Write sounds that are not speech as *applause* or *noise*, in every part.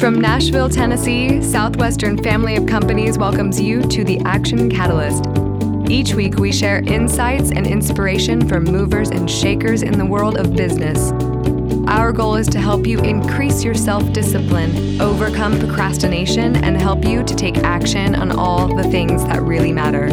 From Nashville, Tennessee, Southwestern Family of Companies welcomes you to the Action Catalyst. Each week, we share insights and inspiration from movers and shakers in the world of business. Our goal is to help you increase your self discipline, overcome procrastination, and help you to take action on all the things that really matter.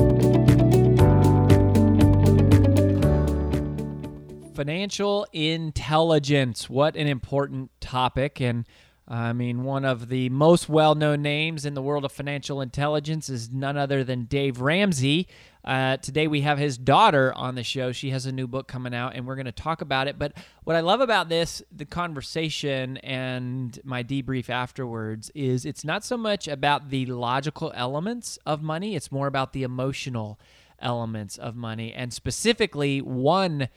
Financial intelligence. What an important topic. And I mean, one of the most well known names in the world of financial intelligence is none other than Dave Ramsey. Uh, today we have his daughter on the show. She has a new book coming out, and we're going to talk about it. But what I love about this, the conversation and my debrief afterwards, is it's not so much about the logical elements of money, it's more about the emotional elements of money. And specifically, one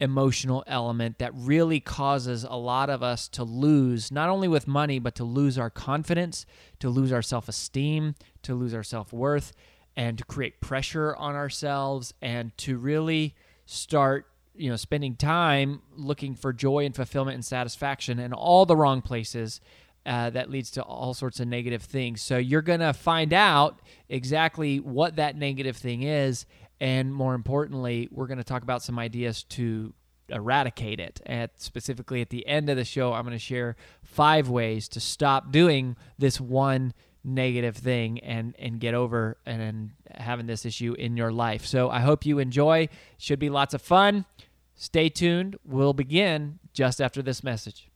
emotional element that really causes a lot of us to lose, not only with money, but to lose our confidence, to lose our self esteem, to lose our self worth, and to create pressure on ourselves, and to really start. You know, spending time looking for joy and fulfillment and satisfaction in all the wrong places uh, that leads to all sorts of negative things. So you're going to find out exactly what that negative thing is and more importantly, we're going to talk about some ideas to eradicate it. At specifically at the end of the show, I'm going to share five ways to stop doing this one negative thing and and get over and, and having this issue in your life. So I hope you enjoy. Should be lots of fun. Stay tuned. We'll begin just after this message.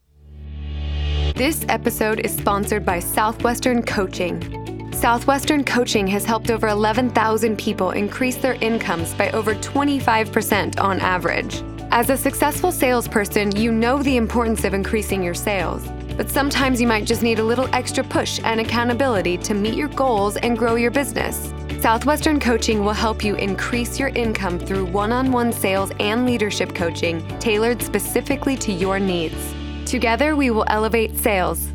This episode is sponsored by Southwestern Coaching. Southwestern Coaching has helped over 11,000 people increase their incomes by over 25% on average. As a successful salesperson, you know the importance of increasing your sales. But sometimes you might just need a little extra push and accountability to meet your goals and grow your business. Southwestern Coaching will help you increase your income through one on one sales and leadership coaching tailored specifically to your needs. Together, we will elevate sales,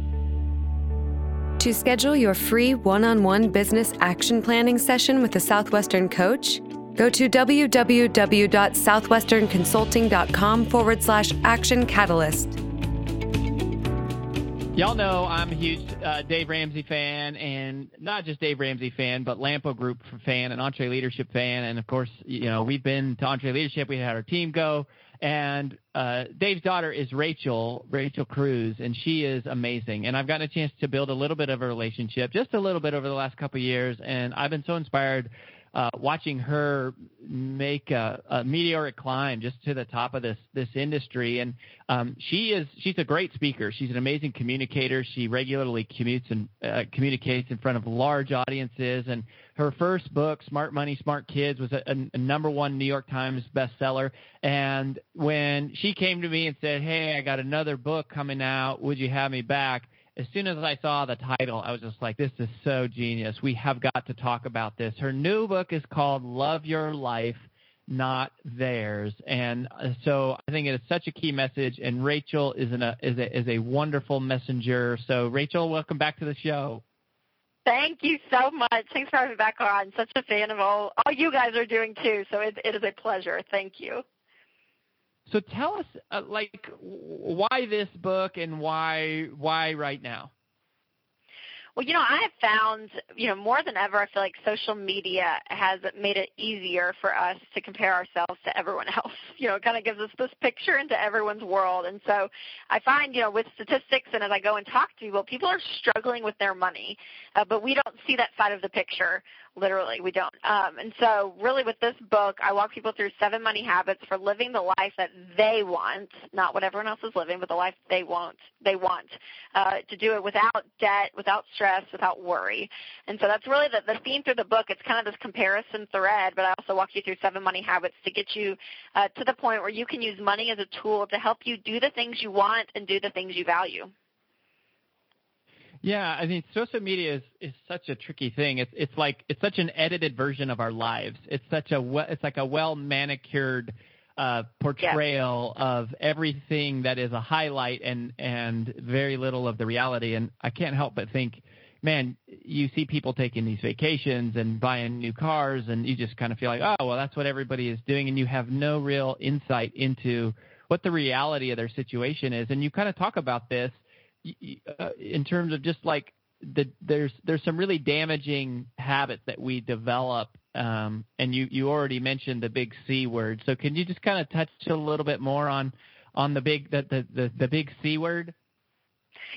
to schedule your free one on one business action planning session with a Southwestern coach, go to www.southwesternconsulting.com forward slash action catalyst. Y'all know I'm a huge uh, Dave Ramsey fan, and not just Dave Ramsey fan, but Lampo Group fan and EntreLeadership fan. And of course, you know, we've been to EntreLeadership. We had our team go. And uh, Dave's daughter is Rachel, Rachel Cruze, and she is amazing. And I've gotten a chance to build a little bit of a relationship, just a little bit over the last couple of years. And I've been so inspired uh, watching her make a, a, meteoric climb just to the top of this this industry. And um, she is she's a great speaker. She's an amazing communicator. She regularly commutes and uh, communicates in front of large audiences. And her first book, Smart Money, Smart Kids, was a, a, number one New York Times bestseller. And when she came to me and said, "Hey, I got another book coming out. Would you have me back?" As soon as I saw the title, I was just like, this is so genius. We have got to talk about this. Her new book is called Love Your Life, Not Theirs. And uh, so I think it is such a key message, and Rachel is, an, a, is, a, is a wonderful messenger. So, Rachel, welcome back to the show. Thank you so much. Thanks for having me back on. Such a fan of all, all you guys are doing too. So it, it is a pleasure. Thank you. So tell us, uh, like, why this book and why why right now? Well, you know, I have found, you know, more than ever, I feel like social media has made it easier for us to compare ourselves to everyone *laughs* else. You know, it kind of gives us this picture into everyone's world. And so I find, you know, with statistics and as I go and talk to people, people are struggling with their money, uh, but we don't see that side of the picture literally we don't. Um, and so really with this book i walk people through seven money habits for living the life that they want not what everyone else is living but the life they want they want uh, to do it without debt without stress without worry. And so that's really the, the theme through the book. It's kind of this comparison thread but i also walk you through seven money habits to get you uh, to the point where you can use money as a tool to help you do the things you want and do the things you value yeah, I mean, social media is, is such a tricky thing. It's it's like it's such an edited version of our lives. It's such a it's like a well manicured uh, portrayal yeah. of everything that is a highlight and and very little of the reality. And I can't help but think, man, you see people taking these vacations and buying new cars, and you just kind of feel like, oh, well, that's what everybody is doing, and you have no real insight into what the reality of their situation is. And you kind of talk about this uh, in terms of just like the there's there's some really damaging habits that we develop um, and you you already mentioned the big C word. So can you just kind of touch a little bit more on on the big the the the, the big C word?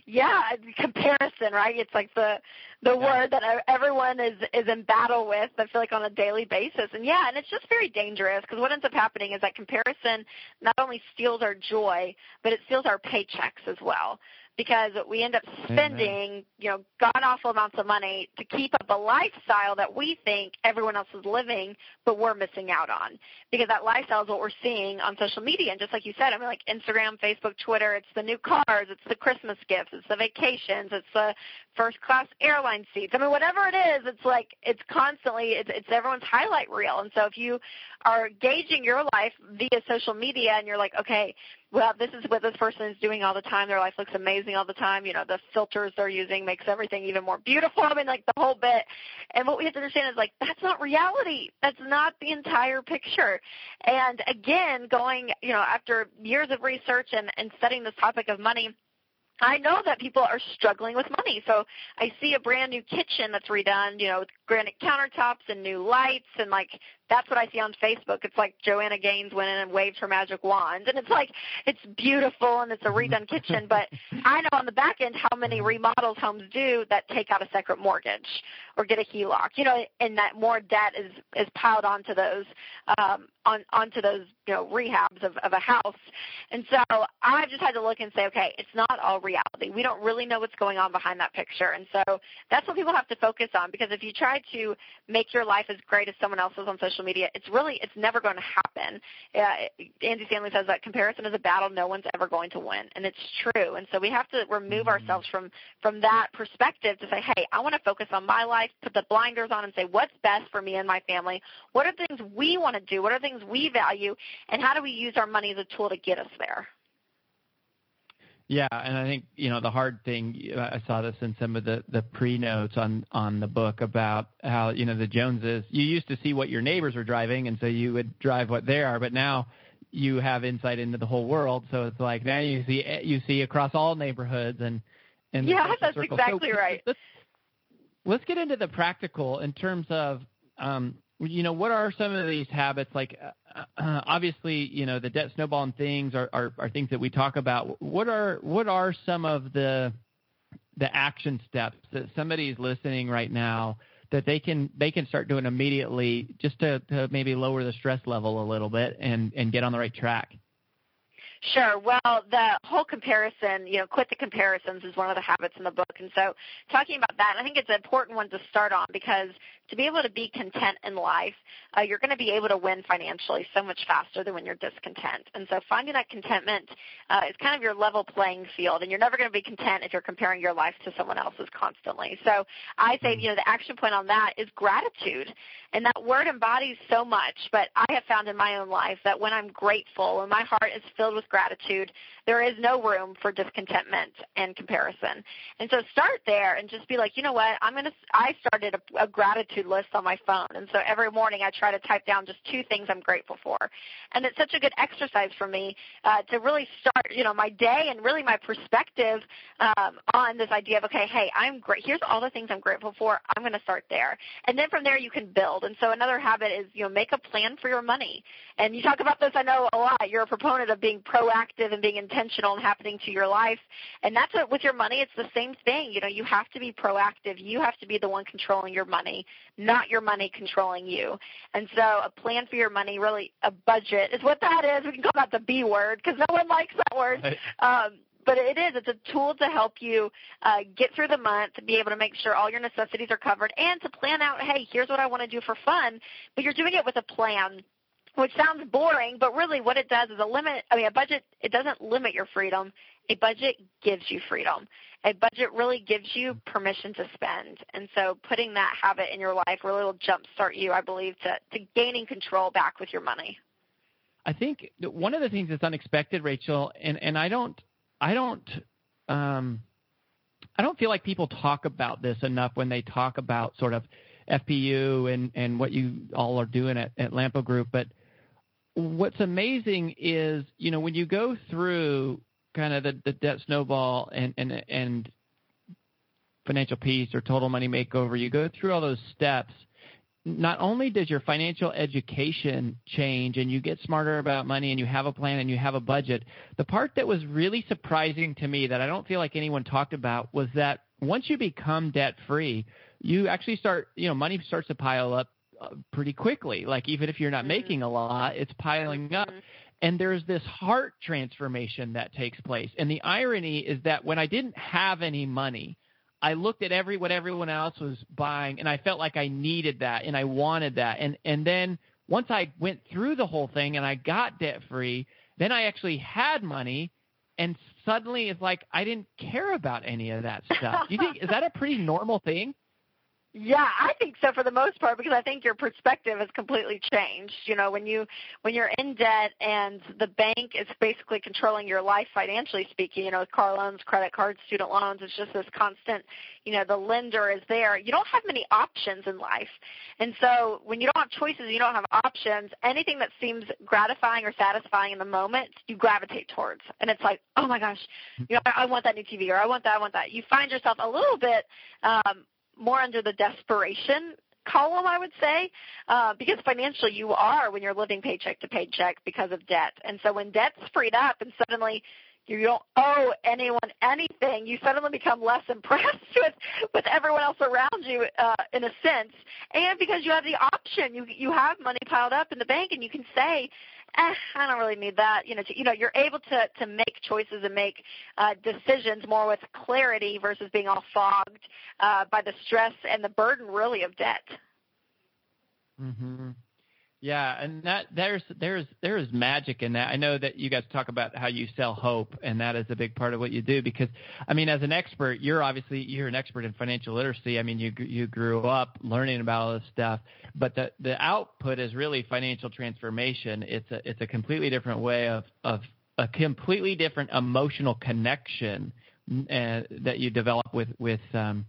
Yeah, comparison, right? It's like the the yeah. word that everyone is is in battle with. I feel like on a daily basis, and yeah, and it's just very dangerous because what ends up happening is that comparison not only steals our joy, but it steals our paychecks as well because we end up spending, Amen. you know, god awful amounts of money to keep up a lifestyle that we think everyone else is living, but we're missing out on. Because that lifestyle is what we're seeing on social media. And just like you said, I mean like Instagram, Facebook, Twitter, it's the new cars, it's the Christmas gifts, it's the vacations, it's the first class airline seats. I mean whatever it is, it's like it's constantly it's it's everyone's highlight reel. And so if you are gauging your life via social media and you're like, okay, well, this is what this person is doing all the time. Their life looks amazing all the time. You know, the filters they're using makes everything even more beautiful. I mean, like the whole bit. And what we have to understand is like that's not reality. That's not the entire picture. And again, going, you know, after years of research and, and studying this topic of money, I know that people are struggling with money. So I see a brand new kitchen that's redone, you know, with granite countertops and new lights and like that's what I see on Facebook. It's like Joanna Gaines went in and waved her magic wand, and it's like it's beautiful and it's a redone kitchen. But I know on the back end how many remodels homes do that take out a second mortgage or get a HELOC. You know, and that more debt is is piled onto those um, on onto those you know rehabs of, of a house. And so I've just had to look and say, okay, it's not all reality. We don't really know what's going on behind that picture, and so that's what people have to focus on. Because if you try to make your life as great as someone else's on social social media, it's really it's never going to happen. Uh, Andy Stanley says that comparison is a battle no one's ever going to win, and it's true. And so we have to remove mm-hmm. ourselves from from that perspective to say, hey, I want to focus on my life, put the blinders on, and say what's best for me and my family. What are things we want to do? What are things we value, and how do we use our money as a tool to get us there? Yeah, and I think you know the hard thing. I saw this in some of the the pre notes on on the book about how you know the Joneses. You used to see what your neighbors were driving, and so you would drive what they are. But now you have insight into the whole world, so it's like now you see you see across all neighborhoods and and yeah, that's circle. exactly so right. Let's, let's get into the practical in terms of um, you know what are some of these habits like uh, uh, obviously, you know, the debt snowballing things are, are, are things that we talk about. What are what are some of the the action steps that somebody is listening right now that they can they can start doing immediately just to, to maybe lower the stress level a little bit and, and get on the right track? Sure. Well, the whole comparison, you know, quit the comparisons is one of the habits in the book. And so talking about that, I think it's an important one to start on because to be able to be content in life, uh, you're going to be able to win financially so much faster than when you're discontent. And so finding that contentment uh, is kind of your level playing field, and you're never going to be content if you're comparing your life to someone else's constantly. So I say, you know, the action point on that is gratitude, and that word embodies so much. But I have found in my own life that when I'm grateful, when my heart is filled with gratitude, there is no room for discontentment and comparison. And so start there and just be like, you know what, I'm going to, I started a, a gratitude list on my phone. And so every morning I try to type down just two things I'm grateful for. And it's such a good exercise for me uh, to really start, you know, my day and really my perspective um, on this idea of, okay, hey, I'm great. Here's all the things I'm grateful for. I'm going to start there. And then from there you can build. And so another habit is, you know, make a plan for your money. And you talk about this, I know a lot. You're a proponent of being proactive and being intentional and happening to your life. And that's what, with your money, it's the same thing. You know, you have to be proactive. You have to be the one controlling your money, not your money controlling you. And so a plan for your money, really a budget is what that is. We can call that the B word because no one likes that word. Right. Um, but it is it's a tool to help you uh, get through the month to be able to make sure all your necessities are covered and to plan out hey here's what i want to do for fun but you're doing it with a plan which sounds boring, but really what it does is a limit, I mean, a budget, it doesn't limit your freedom. A budget gives you freedom. A budget really gives you permission to spend. And so putting that habit in your life really will jumpstart you, I believe, to, to gaining control back with your money. I think one of the things that's unexpected, Rachel, and, and I don't, I don't, um, I don't feel like people talk about this enough when they talk about sort of FPU and, and what you all are doing at, at Lampo Group. But what's amazing is, you know, when you go through kind of the, the debt snowball and and and financial peace or total money makeover, you go through all those steps. Not only does your financial education change and you get smarter about money and you have a plan and you have a budget, the part that was really surprising to me that I don't feel like anyone talked about was that once you become debt free, you actually start, you know, money starts to pile up uh, pretty quickly. Like even if you're not mm-hmm. making a lot, it's piling up. And there's this heart transformation that takes place. And the irony is that when I didn't have any money, I looked at every what everyone else was buying and I felt like I needed that and I wanted that. And and then once I went through the whole thing and I got debt free, then I actually had money and suddenly it's like I didn't care about any of that stuff. Do you think is that a pretty normal thing? Yeah, I think so for the most part because I think your perspective has completely changed. You know, when you when you're in debt and the bank is basically controlling your life financially speaking, you know, car loans, credit cards, student loans, it's just this constant, you know, the lender is there. You don't have many options in life. And so when you don't have choices, you don't have options, anything that seems gratifying or satisfying in the moment, you gravitate towards. And it's like, "Oh my gosh, you know, I want that new TV or I want that, I want that." You find yourself a little bit um more under the desperation column, I would say, uh, because financially you are when you're living paycheck to paycheck because of debt. And so when debt's freed up and suddenly you don't owe anyone anything, you suddenly become less *laughs* impressed with with everyone else around you, uh, in a sense. And because you have the option, you you have money piled up in the bank, and you can say, eh, I don't really need that. You know, to, you know, you're able to to make choices and make uh, decisions more with clarity versus being all fogged uh, by the stress and the burden, really, of debt. Mm-hmm. Yeah, and that there's there's there's magic in that. I know that you guys talk about how you sell hope, and that is a big part of what you do. Because I mean, as an expert, you're obviously you're an expert in financial literacy. I mean, you you grew up learning about all this stuff, but the the output is really financial transformation. It's a it's a completely different way of of a completely different emotional connection uh, that you develop with with um,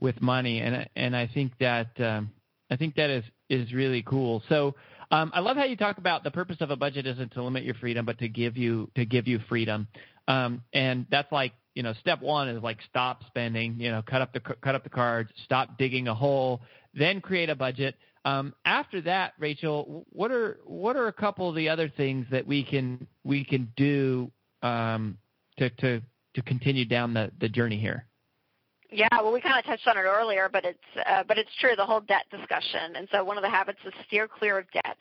with money, and and I think that um, I think that is is really cool. So um, I love how you talk about the purpose of a budget isn't to limit your freedom, but to give you to give you freedom. Um, and that's like you know step one is like stop spending. You know, cut up the cut up the cards, stop digging a hole, then create a budget. Um, after that, Rachel, what are what are a couple of the other things that we can we can do um, to to to continue down the the journey here? Yeah, well, we kind of touched on it earlier, but it's uh, but it's true the whole debt discussion. And so one of the habits is steer clear of debt.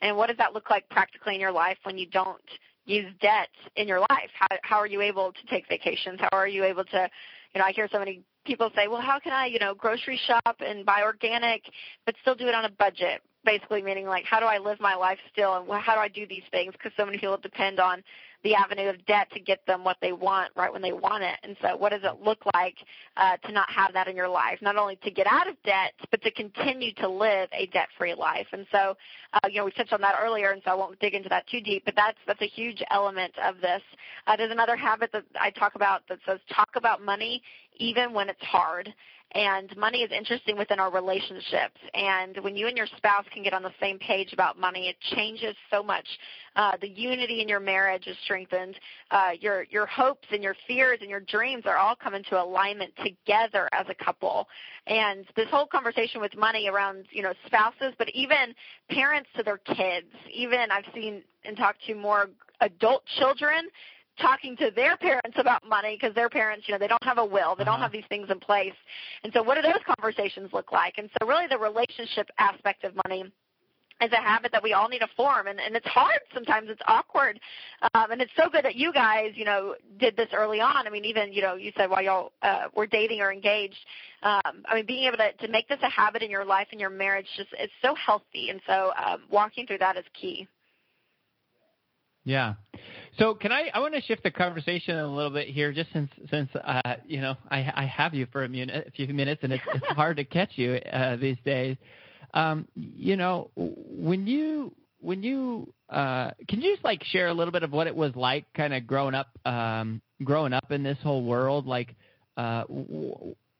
And what does that look like practically in your life when you don't use debt in your life? How how are you able to take vacations? How are you able to, you know, I hear so many people say, well, how can I, you know, grocery shop and buy organic, but still do it on a budget? Basically, meaning like, how do I live my life still, and how do I do these things? Because so many people depend on the avenue of debt to get them what they want right when they want it. And so, what does it look like uh, to not have that in your life? Not only to get out of debt, but to continue to live a debt-free life. And so, uh, you know, we touched on that earlier, and so I won't dig into that too deep. But that's that's a huge element of this. Uh, there's another habit that I talk about that says talk about money even when it's hard. And money is interesting within our relationships. And when you and your spouse can get on the same page about money, it changes so much. Uh, the unity in your marriage is strengthened. Uh, your your hopes and your fears and your dreams are all come into alignment together as a couple. And this whole conversation with money around you know spouses, but even parents to their kids. Even I've seen and talked to more adult children talking to their parents about money because their parents, you know, they don't have a will, they uh-huh. don't have these things in place. And so, what do those conversations look like? And so, really, the relationship aspect of money is a habit that we all need to form and, and it's hard sometimes it's awkward um, and it's so good that you guys you know did this early on i mean even you know you said while y'all uh, were dating or engaged um, i mean being able to, to make this a habit in your life and your marriage just it's so healthy and so um, walking through that is key yeah. So can I? I want to shift the conversation a little bit here, just since since uh, you know I, I have you for a minute, a few minutes, and it's, it's hard to catch you uh, these days. Um, you know, when you when you uh, can you just like share a little bit of what it was like, kind of growing up, um, growing up in this whole world, like. Uh,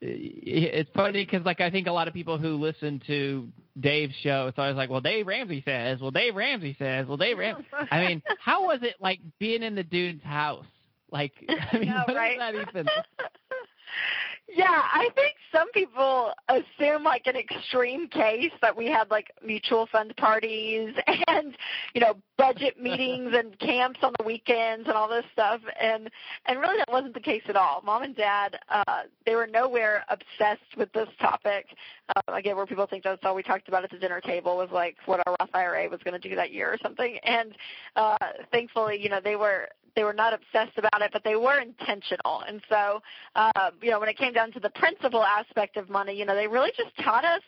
it's funny because like I think a lot of people who listen to Dave's show, it's always like, well, Dave Ramsey says, well, Dave Ramsey says, well, Dave Ramsey. *laughs* I mean, how was it like being in the dude's house? Like, *laughs* I mean, know, what right? does that even? *laughs* Yeah, I think some people assume like an extreme case that we had like mutual fund parties *laughs* and you know budget *laughs* meetings and camps on the weekends and all this stuff and and really that wasn't the case at all. Mom and Dad uh they were nowhere obsessed with this topic. Uh, again, where people think that's all we talked about at the dinner table was like what our Roth IRA was going to do that year or something. And uh thankfully, you know, they were they were not obsessed about it, but they were intentional. And so, uh, you know, when it came down to the principal aspect of money, you know, they really just taught us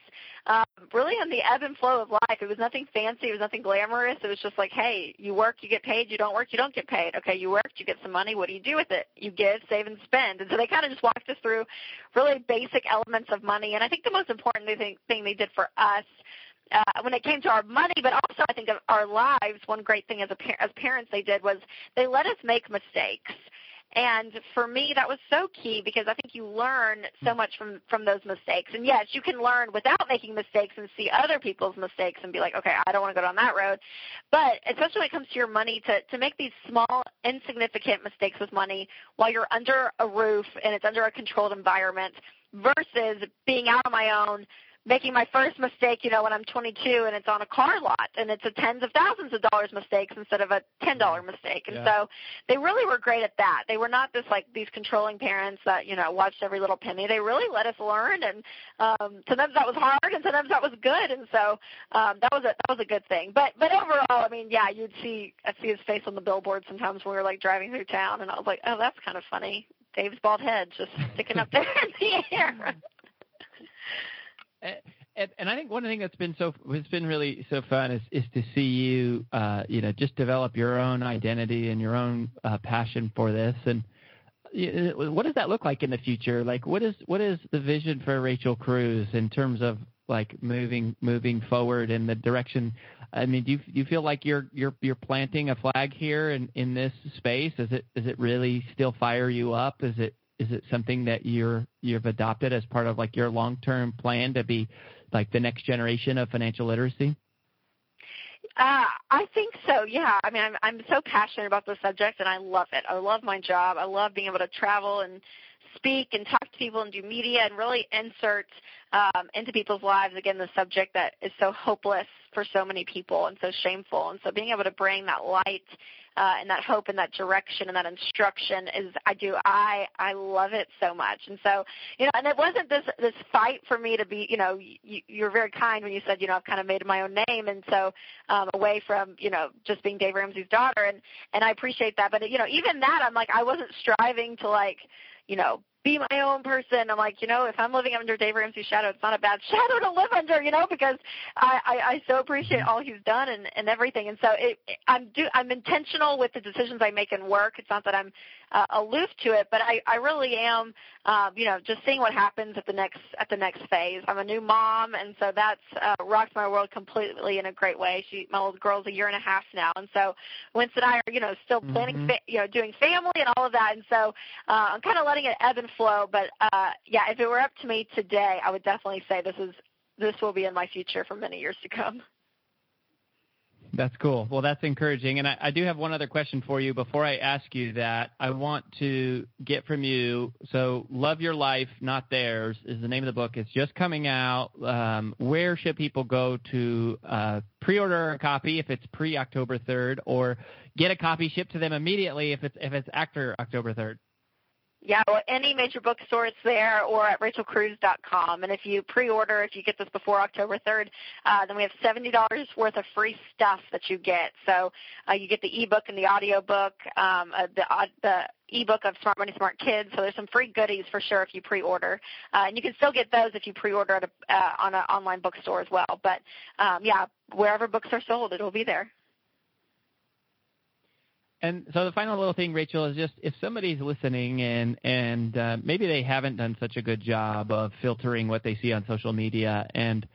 um, really on the ebb and flow of life. It was nothing fancy. It was nothing glamorous. It was just like, hey, you work, you get paid. You don't work, you don't get paid. Okay, you worked, you get some money. What do you do with it? You give, save, and spend. And so they kind of just walked us through really basic elements of money. And I think the most important thing, thing they did for us uh, when it came to our money, but also I think of our lives. One great thing as a par- as parents they did was they let us make mistakes. And for me, that was so key because I think you learn so much from from those mistakes. And yes, you can learn without making mistakes and see other people's mistakes and be like, okay, I don't want to go down that road. But especially when it comes to your money, to to make these small, insignificant mistakes with money while you're under a roof and it's under a controlled environment, versus being out on my own making my first mistake, you know, when I'm 22 and it's on a car lot and it's a tens of thousands of dollars mistakes instead of a $10 mistake. And Yeah. so they really were great at that. They were not just like these controlling parents that, you know, watched every little penny. They really let us learn and um sometimes that was hard and sometimes that was good and so um that was a that was a good thing. But but overall, I mean, yeah, you'd see I'd see his face on the billboard sometimes when we were like driving through town and I was like, Oh, that's kind of funny. Dave's bald head just sticking up there in the air. And, and I think one thing that's been so has been really so fun is is to see you, uh, you know, just develop your own identity and your own uh, passion for this. And uh, what does that look like in the future? Like, what is what is the vision for Rachel Cruze in terms of like moving moving forward in the direction? I mean, do you do you feel like you're you're you're planting a flag here in in this space? Is it is it really still fire you up? Is it is it something that you're you've adopted as part of like your long term plan to be like the next generation of financial literacy? Uh, I think so. Yeah. I mean, I'm I'm so passionate about the subject, and I love it. I love my job. I love being able to travel and speak and talk to people and do media and really insert um, into people's lives again the subject that is so hopeless for so many people and so shameful. And so being able to bring that light uh, and that hope and that direction and that instruction is I do I I love it so much. And so you know, and it wasn't this this fight for me to be you know you, you're very kind when you said you know I've kind of made my own name and so um, away from you know just being Dave Ramsey's daughter and and I appreciate that. But you know even that I'm like I wasn't striving to like you know be my own person. I'm like, you know, if I'm living under Dave Ramsey's shadow, it's not a bad *laughs* shadow to live under, you know, because I, I, I so appreciate all he's done and, and everything. And so it, I'm do I'm intentional with the decisions I make in work. It's not that I'm uh, aloof to it, but I, I really am, um, you know, just seeing what happens at the next at the next phase. I'm a new mom, and so that's uh, rocked my world completely in a great way. She, my little girl's a year and a half now, and so Winston and I are, you know, still planning, Mhm. fa- you know, doing family and all of that, and so uh, I'm kind of letting it ebb and flow. But uh, yeah, if it were up to me today, I would definitely say this is this will be in my future for many years to come. That's cool. Well, that's encouraging. And I, I do have one other question for you. Before I ask you that, I want to get from you. So, Love Your Life, Not Theirs is the name of the book. It's just coming out. Um, where should people go to uh, pre order a copy if it's pre October 3rd, or get a copy shipped to them immediately if it's, if it's after October 3rd? Yeah, well, any major bookstore it's there or at rachelcruze.com. And if you pre-order, if you get this before October 3rd, uh, then we have $70 worth of free stuff that you get. So uh, you get the ebook and the audio book, um, uh, the, uh, the ebook of Smart Money Smart Kids. So there's some free goodies for sure if you pre-order, uh, and you can still get those if you pre-order at a, uh, on an online bookstore as well. But um, yeah, wherever books are sold, it'll be there. And so the final little thing, Rachel, is just if somebody's listening and and uh, maybe they haven't done such a good job of filtering what they see on social media, and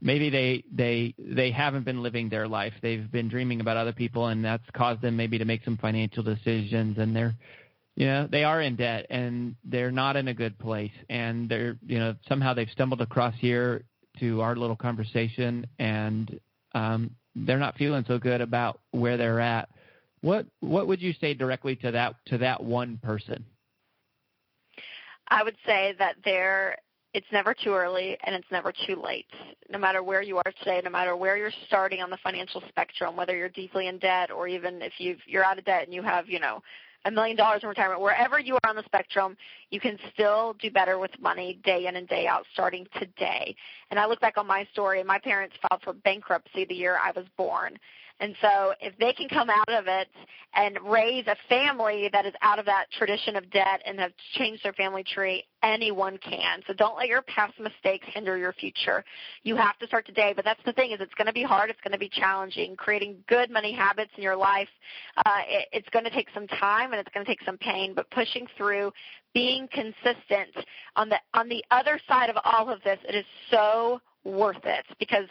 maybe they they they haven't been living their life. They've been dreaming about other people, and that's caused them maybe to make some financial decisions, and they're you know they are in debt and they're not in a good place, and they're you know somehow they've stumbled across here to our little conversation, and um, they're not feeling so good about where they're at what what would you say directly to that to that one person? I would say that there it's never too early and it's never too late. No matter where you are today, no matter where you're starting on the financial spectrum, whether you're deeply in debt or even if you've, you're out of debt and you have, you know, a million dollars in retirement, wherever you are on the spectrum, you can still do better with money day in and day out starting today. And I look back on my story, my parents filed for bankruptcy the year I was born. And so if they can come out of it and raise a family that is out of that tradition of debt and have changed their family tree, anyone can. So don't let your past mistakes hinder your future. You have to start today, but that's the thing is it's going to be hard. It's going to be challenging. Creating good money habits in your life, uh, it, it's going to take some time and it's going to take some pain, but pushing through, being consistent on the on the other side of all of this, it is so worth it because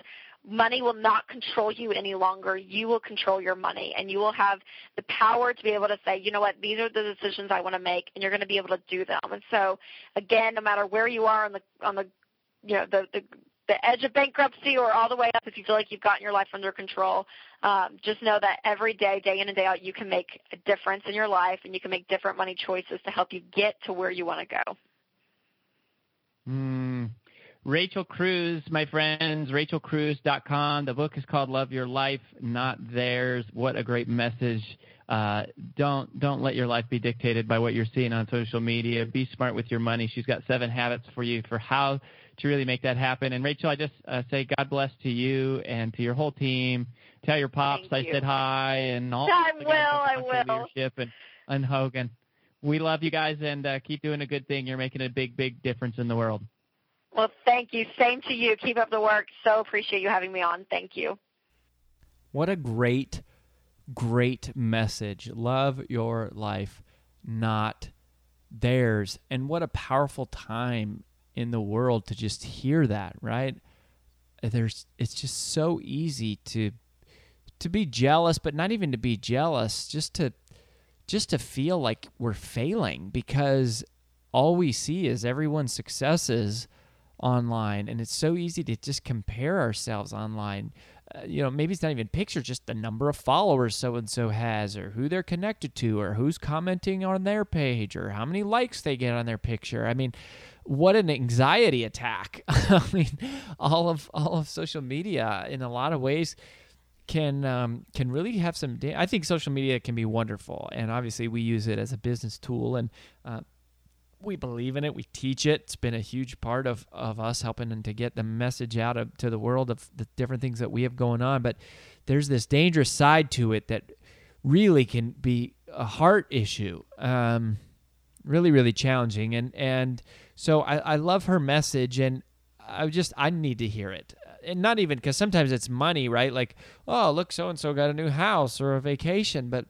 money will not control you any longer. You will control your money and you will have the power to be able to say, you know what, these are the decisions I want to make and you're going to be able to do them. And so again, no matter where you are on the on the you know, the, the the edge of bankruptcy or all the way up if you feel like you've gotten your life under control, um, just know that every day, day in and day out, you can make a difference in your life and you can make different money choices to help you get to where you want to go. Mm, Rachel Cruze, my friends, rachelcruze.com. The book is called Love Your Life, Not Theirs. What a great message. Uh, don't don't let your life be dictated by what you're seeing on social media. Be smart with your money. She's got seven habits for you for how to really make that happen. And Rachel, I just uh, say God bless to you and to your whole team. Tell your pops Thank I you. said hi and all. I will, I will. Leadership and, and Hogan. We love you guys and uh, keep doing a good thing. You're making a big, big difference in the world. Well, thank you. Same to you. Keep up the work. So appreciate you having me on. Thank you. What a great, great message. Love your life, not theirs. And what a powerful time in the world to just hear that, right? There's it's just so easy to to be jealous, but not even to be jealous, just to just to feel like we're failing because all we see is everyone's successes online and it's so easy to just compare ourselves online uh, you know maybe it's not even pictures just the number of followers so and so has or who they're connected to or who's commenting on their page or how many likes they get on their picture i mean what an anxiety attack *laughs* i mean all of all of social media in a lot of ways can um, can really have some. Da- I think social media can be wonderful, and obviously we use it as a business tool, and uh, we believe in it. We teach it. It's been a huge part of, of us helping to get the message out of, to the world of the different things that we have going on. But there's this dangerous side to it that really can be a heart issue. Um, really, really challenging. And and so I, I love her message, and I just I need to hear it. And not even because sometimes it's money, right? Like, oh, look, so and so got a new house or a vacation, but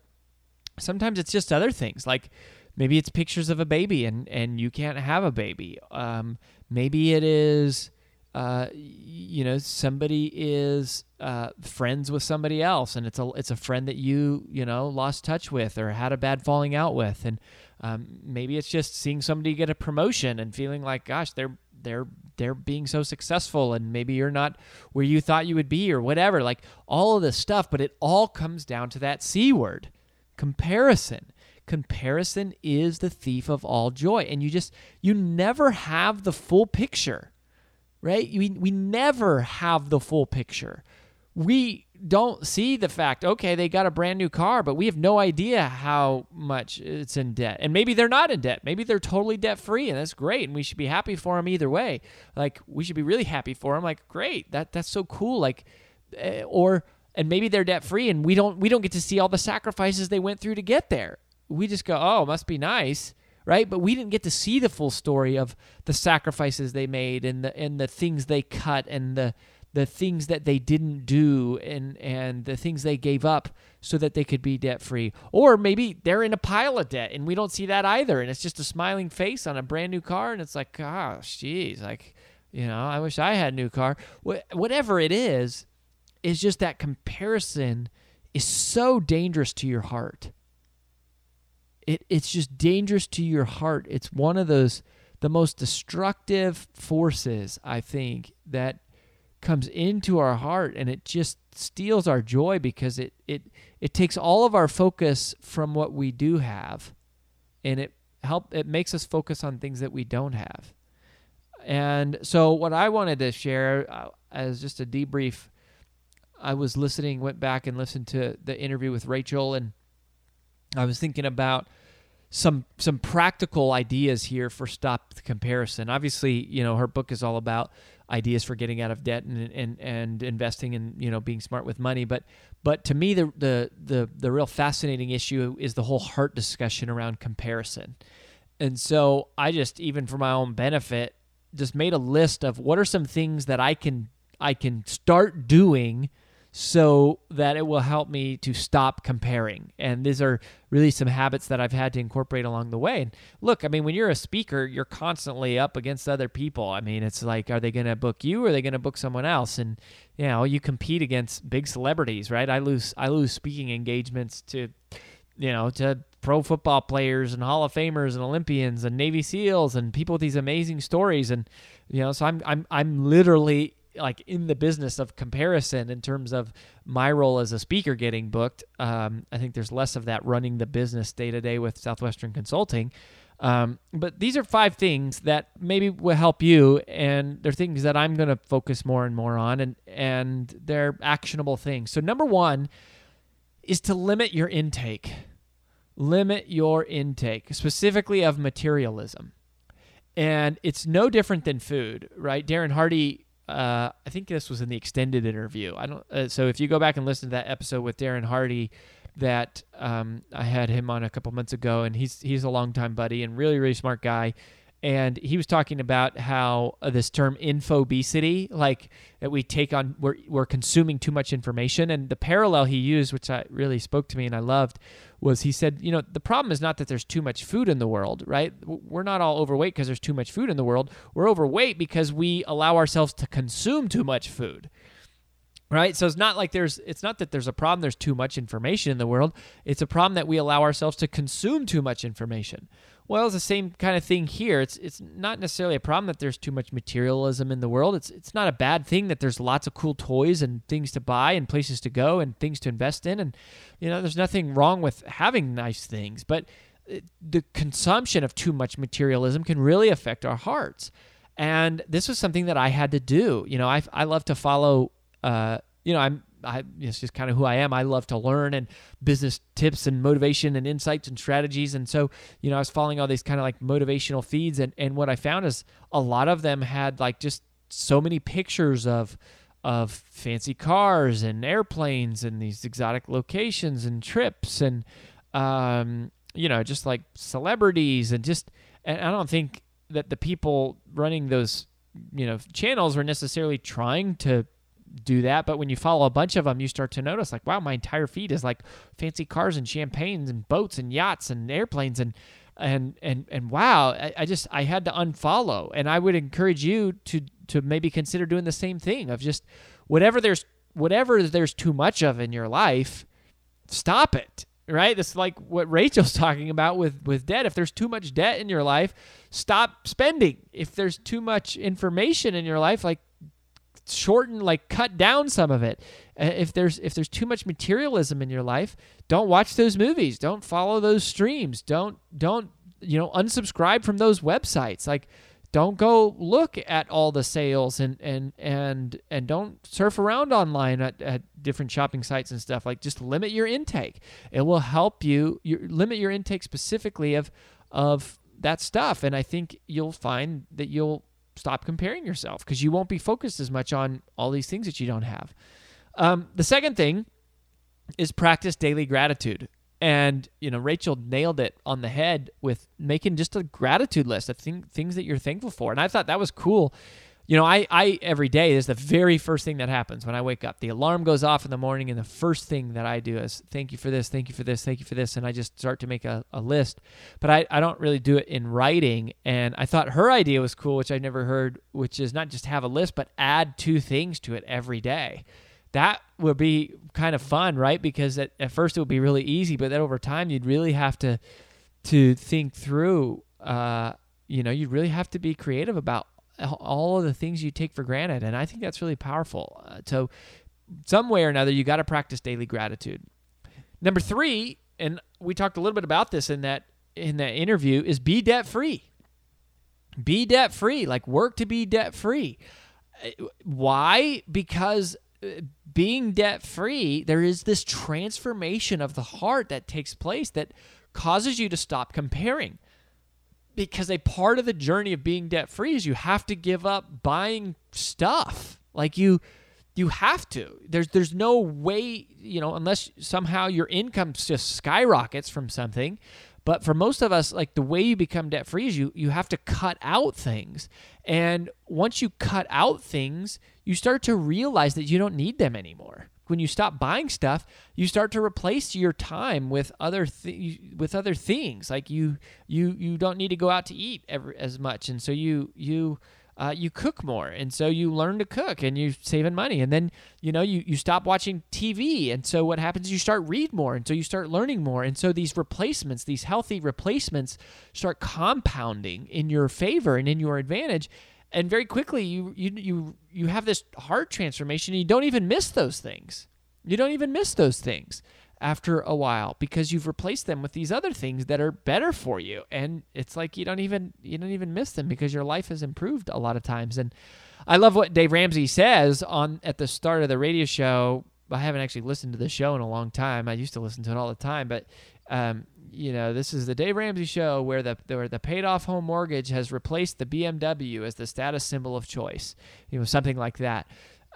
sometimes it's just other things like maybe it's pictures of a baby and and you can't have a baby. Um, maybe it is uh, you know somebody is uh, friends with somebody else and it's a it's a friend that you you know lost touch with or had a bad falling out with. And um, maybe it's just seeing somebody get a promotion and feeling like gosh they're they're they're being so successful and maybe you're not where you thought you would be or whatever like all of this stuff but it all comes down to that c word comparison comparison is the thief of all joy. And you just you never have the full picture right? We, we never have the full picture. We don't see the fact okay they got a brand new car but we have no idea how much it's in debt. And maybe they're not in debt. Maybe they're totally debt free and that's great and we should be happy for them either way. Like we should be really happy for them like great that that's so cool. Like eh, or and maybe they're debt free and we don't we don't get to see all the sacrifices they went through to get there we just go oh must be nice right? But we didn't get to see the full story of the sacrifices they made and the and the things they cut and the the things that they didn't do and and the things they gave up so that they could be debt free or maybe they're in a pile of debt and we don't see that either. And it's just a smiling face on a brand new car and it's like gosh geez like you know i wish i had a new car. Wh- whatever it is is just that comparison is so dangerous to your heart it it's just dangerous to your heart. It's one of those the most destructive forces i think that comes into our heart and it just steals our joy because it it it takes all of our focus from what we do have and it help it makes us focus on things that we don't have. And so what i wanted to share uh, as just a debrief i was listening went back and listened to the interview with rachel and i was thinking about some some practical ideas here for stop the comparison obviously you know her book is all about ideas for getting out of debt and and, and investing and you know being smart with money. But but to me the, the the the real fascinating issue is the whole heart discussion around comparison. And so I just even for my own benefit just made a list of what are some things that I can I can start doing so that it will help me to stop comparing. And these are really some habits that I've had to incorporate along the way. And look, I mean, when you're a speaker, you're constantly up against other people. I mean, it's like, are they going to book you or are they going to book someone else? And you know, you compete against big celebrities, right? I lose, I lose speaking engagements to, you know, to pro football players and Hall of Famers and Olympians and Navy SEALs and people with these amazing stories. And you know, so I'm, I'm, I'm literally like in the business of comparison in terms of my role as a speaker getting booked. Um, I think there's less of that running the business day to day with Southwestern Consulting. Um, but these are five things that maybe will help you, and they're things that I'm going to focus more and more on, and and they're actionable things. So number one is to limit your intake. Limit your intake, specifically of materialism. And it's no different than food, right? Darren Hardy uh, I think this was in the extended interview. I don't. Uh, so if you go back and listen to that episode with Darren Hardy, that um, I had him on a couple months ago, and he's he's a longtime buddy and really really smart guy and he was talking about how uh, this term infobesity like that we take on we're, we're consuming too much information. And the parallel he used which I really spoke to me and I loved was he said you know the problem is not that there's too much food in the world right? We're not all overweight because there's too much food in the world. We're overweight because we allow ourselves to consume too much food right? So it's not like there's it's not that there's a problem there's too much information in the world. It's a problem that we allow ourselves to consume too much information well, it's the same kind of thing here. It's it's not necessarily a problem that there's too much materialism in the world. It's it's not a bad thing that there's lots of cool toys and things to buy and places to go and things to invest in and you know, there's nothing wrong with having nice things, but the consumption of too much materialism can really affect our hearts. And this was something that I had to do. You know, I I love to follow uh you know, I'm I, it's just kind of who I am. I love to learn and business tips and motivation and insights and strategies. And so, you know, I was following all these kind of like motivational feeds. And, and what I found is a lot of them had like just so many pictures of, of fancy cars and airplanes and these exotic locations and trips and, um, you know, just like celebrities and just, and I don't think that the people running those, you know, channels were necessarily trying to do that. But when you follow a bunch of them, you start to notice like, wow, my entire feed is like fancy cars and champagnes and boats and yachts and airplanes and and and and wow, I, I just I had to unfollow. And I would encourage you to to maybe consider doing the same thing of just whatever there's whatever there's too much of in your life, stop it. Right? It's like what Rachel's *laughs* talking about with with debt. If there's too much debt in your life, stop spending. If there's too much information in your life, like shorten like cut down some of it. Uh, if there's if there's too much materialism in your life don't watch those movies. Don't follow those streams. Don't don't you know unsubscribe from those websites. Like don't go look at all the sales and and and and don't surf around online at, at different shopping sites and stuff. Like just limit your intake. It will help you you limit your intake specifically of of that stuff. And i think you'll find that you'll stop comparing yourself because you won't be focused as much on all these things that you don't have. Um, the second thing is practice daily gratitude. And, you know, Rachel nailed it on the head with making just a gratitude list of th- things that you're thankful for. And I thought that was cool you know, I, I every day is the very first thing that happens when I wake up. The alarm goes off in the morning, and the first thing that I do is thank you for this, thank you for this, thank you for this, and I just start to make a, a list. But I, I don't really do it in writing. And I thought her idea was cool, which I never heard, which is not just have a list, but add two things to it every day. That would be kind of fun, right? Because at, at first it would be really easy, but then over time you'd really have to to think through. Uh, you know, you'd really have to be creative about all of the things you take for granted. And I think that's really powerful. Uh, so, some way or another, you got to practice daily gratitude. Number three, and we talked a little bit about this in that in that interview, is be debt free. Be debt free. Like work to be debt free. Uh, why? Because uh, being debt free, there is this transformation of the heart that takes place that causes you to stop comparing. Because a part of the journey of being debt free is you have to give up buying stuff. Like you you have to. There's there's no way, you know, unless somehow your income just skyrockets from something. But for most of us, like the way you become debt free is you you have to cut out things. And once you cut out things, you start to realize that you don't need them anymore when you stop buying stuff, you start to replace your time with other th- with other things. Like you you you don't need to go out to eat ever as much, and so you you uh, you cook more, and so you learn to cook, and you're saving money, and then you know you you stop watching TV, and so what happens? You start read more, and so you start learning more, and so these replacements, these healthy replacements, start compounding in your favor and in your advantage and very quickly you you you you have this heart transformation and you don't even miss those things. You don't even miss those things after a while because you've replaced them with these other things that are better for you. And it's like you don't even you don't even miss them because your life has improved a lot of times. And I love what Dave Ramsey says on at the start of the radio show. I haven't actually listened to the show in a long time. I used to listen to it all the time but um, you know, this is the Dave Ramsey show where the where the paid off home mortgage has replaced the BMW as the status symbol of choice. You know, something like that.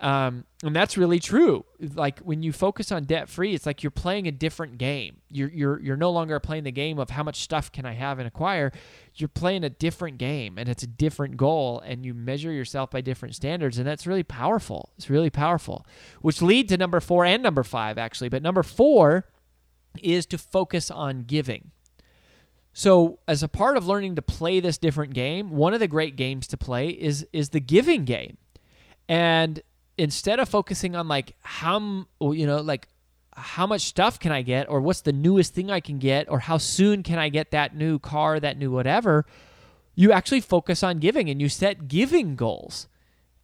Um, and that's really true. Like when you focus on debt free, it's like you're playing a different game. You're you're you're no longer playing the game of how much stuff can I have and acquire. You're playing a different game, and it's a different goal, and you measure yourself by different standards, and that's really powerful. It's really powerful, which lead to number four and number five actually. But number four is to focus on giving. So, as a part of learning to play this different game, one of the great games to play is is the giving game. And instead of focusing on like how you know like how much stuff can I get or what's the newest thing I can get or how soon can I get that new car, that new whatever, you actually focus on giving and you set giving goals.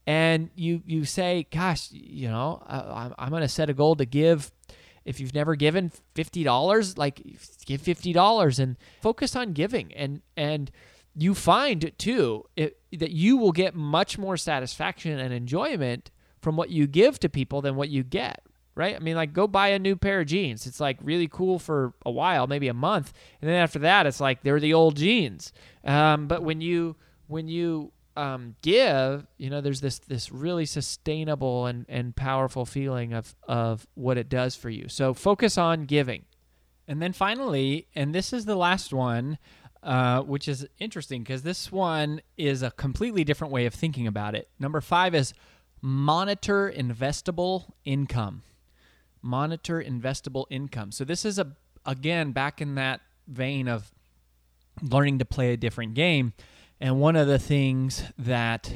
And you you say, gosh, you know, I, I'm going to set a goal to give if you've never given $50 like give $50 and focus on giving. And and you find too it, that you will get much more satisfaction and enjoyment from what you give to people than what you get right? I mean like go buy a new pair of jeans. It's like really cool for a while maybe a month. And then after that it's like they're the old jeans. Um, but when you when you um, give, you know, there's this this really sustainable and, and powerful feeling of of what it does for you. So focus on giving. And then finally, and this is the last one, uh, which is interesting because this one is a completely different way of thinking about it. Number five is monitor investable income. Monitor investable income. So this is a again back in that vein of learning to play a different game. And one of the things that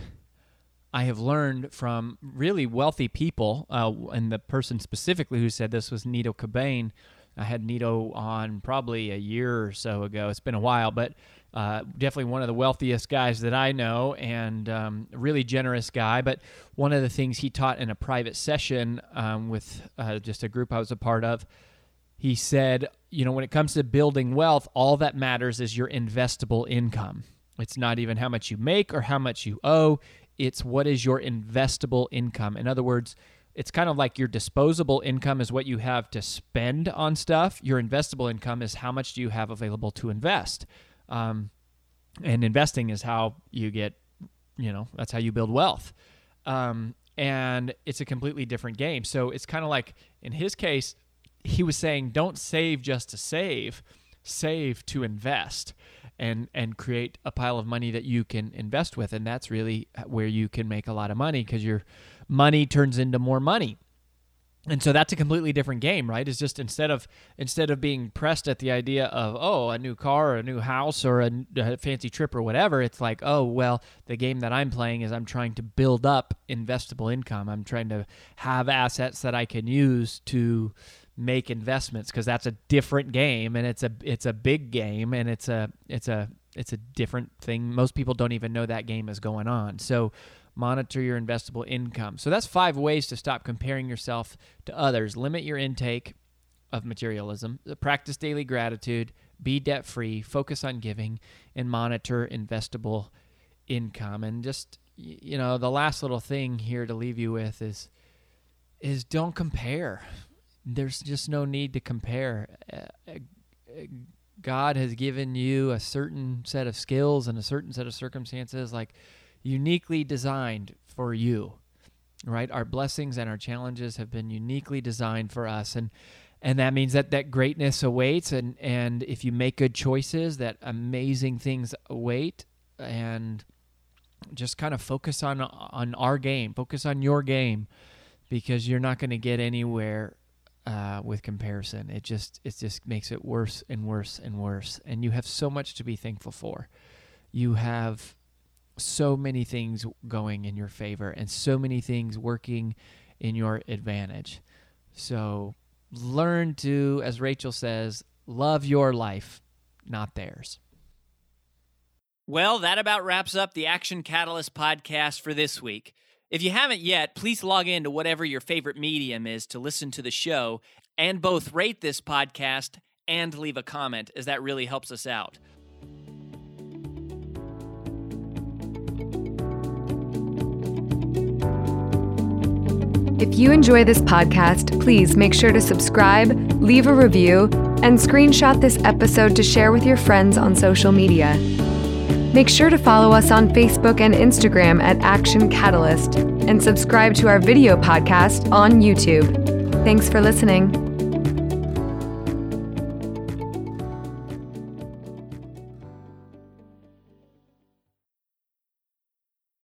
I have learned from really wealthy people, uh, and the person specifically who said this was Nido Qubein. I had Nido on probably a year or so ago. It's been a while, but uh, definitely one of the wealthiest guys that I know and um, really generous guy. But one of the things he taught in a private session um, with uh, just a group I was a part of, he said, you know, when it comes to building wealth, all that matters is your investable income. It's not even how much you make or how much you owe. It's what is your investable income. In other words, it's kind of like your disposable income is what you have to spend on stuff. Your investable income is how much do you have available to invest. Um, and investing is how you get, you know, that's how you build wealth. Um, and it's a completely different game. So it's kind of like in his case, he was saying, don't save just to save, save to invest and and create a pile of money that you can invest with. And that's really where you can make a lot of money because your money turns into more money. And so that's a completely different game right? It's just instead of instead of being pressed at the idea of oh a new car or a new house or a, a, fancy trip or whatever it's like oh well the game that i'm playing is i'm trying to build up investable income. I'm trying to have assets that i can use to make investments because that's a different game and it's a it's a big game and it's a it's a it's a different thing. Most people don't even know that game is going on. So monitor your investable income. So that's five ways to stop comparing yourself to others. Limit your intake of materialism. Practice daily gratitude. Be debt free. Focus on giving and monitor investable income. And just you know, the last little thing here to leave you with is is don't compare. There's just no need to compare. Uh, uh, God has given you a certain set of skills and a certain set of circumstances, like uniquely designed for you, right? Our blessings and our challenges have been uniquely designed for us, and and that means that that greatness awaits, and and if you make good choices, that amazing things await, and just kind of focus on on our game, focus on your game, because you're not going to get anywhere uh, with comparison. It just it just makes it worse and worse and worse. And you have so much to be thankful for. You have so many things going in your favor and so many things working in your advantage. So learn to, as Rachel says, love your life, not theirs. Well, that about wraps up the Action Catalyst podcast for this week. If you haven't yet, please log in to whatever your favorite medium is to listen to the show and both rate this podcast and leave a comment, as that really helps us out. If you enjoy this podcast, please make sure to subscribe, leave a review, and screenshot this episode to share with your friends on social media. Make sure to follow us on Facebook and Instagram at Action Catalyst and subscribe to our video podcast on YouTube. Thanks for listening.